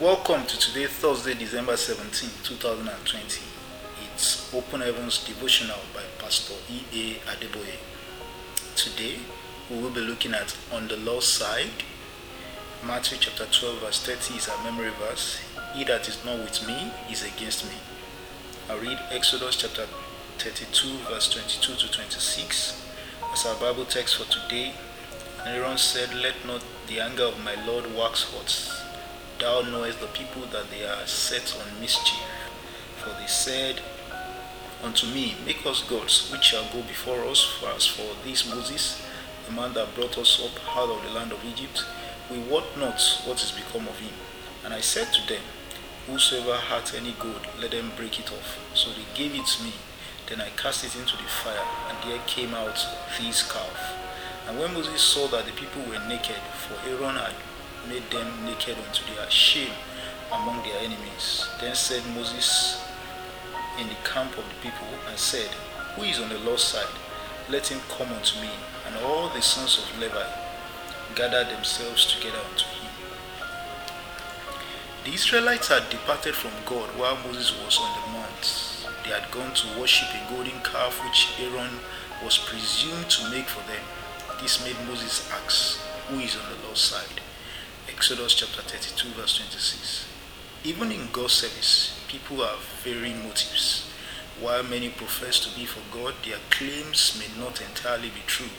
Welcome to today, Thursday, December 17, 2020. It's Open Heavens Devotional by Pastor E.A. Adeboye. Today, we will be looking at On the Lord's Side. Matthew chapter 12, verse 30 is our memory verse. He that is not with me is against me. I read Exodus chapter 32, verse 22 to 26 as our Bible text for today. And Aaron said, Let not the anger of my Lord wax hot Thou knowest the people that they are set on mischief. For they said unto me, Make us gods, which shall go before us. For as for this Moses, the man that brought us up out of the land of Egypt, we wot not what is become of him. And I said to them, Whosoever hath any gold, let them break it off. So they gave it to me. Then I cast it into the fire, and there came out this calf. And when Moses saw that the people were naked, for Aaron had made them naked unto their shame among their enemies. Then said Moses in the camp of the people and said, Who is on the Lord's side? Let him come unto me. And all the sons of Levi gathered themselves together unto him. The Israelites had departed from God while Moses was on the mount. They had gone to worship a golden calf which Aaron was presumed to make for them. This made Moses ask, Who is on the Lord's side? Exodus chapter 32, verse 26. Even in God's service, people have varying motives. While many profess to be for God, their claims may not entirely be true,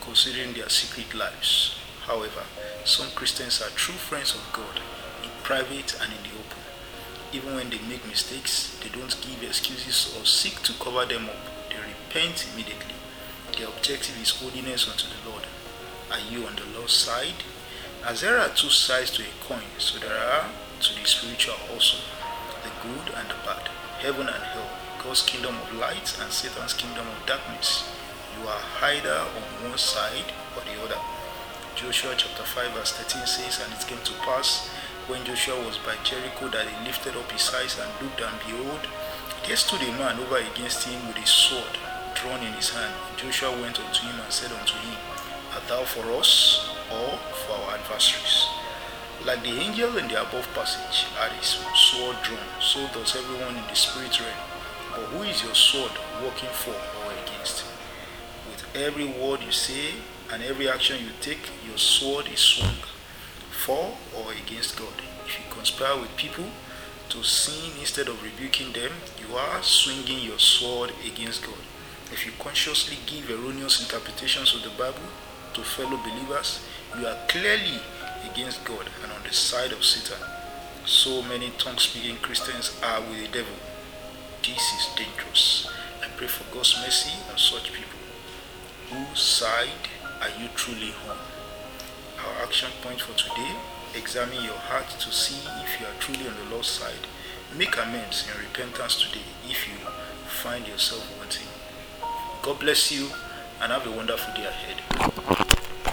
considering their secret lives. However, some Christians are true friends of God in private and in the open. Even when they make mistakes, they don't give excuses or seek to cover them up. They repent immediately. Their objective is holiness unto the Lord. Are you on the Lord's side? As there are two sides to a coin, so there are to the spiritual also, the good and the bad, heaven and hell, God's kingdom of light and Satan's kingdom of darkness. You are either on one side or the other. Joshua chapter 5 verse 13 says, And it came to pass when Joshua was by Jericho that he lifted up his eyes and looked, and behold, there stood a man over against him with a sword drawn in his hand. Joshua went unto him and said unto him, Art thou for us or for our adversaries. Like the angel in the above passage had his sword drawn, so does everyone in the spirit realm. But who is your sword working for or against? With every word you say and every action you take, your sword is swung for or against God. If you conspire with people to sin instead of rebuking them, you are swinging your sword against God. If you consciously give erroneous interpretations of the Bible to fellow believers, you are clearly against God and on the side of Satan. So many tongue speaking Christians are with the devil. This is dangerous. I pray for God's mercy on such people. Whose side are you truly on? Our action point for today examine your heart to see if you are truly on the Lord's side. Make amends in repentance today if you find yourself wanting. God bless you and have a wonderful day ahead.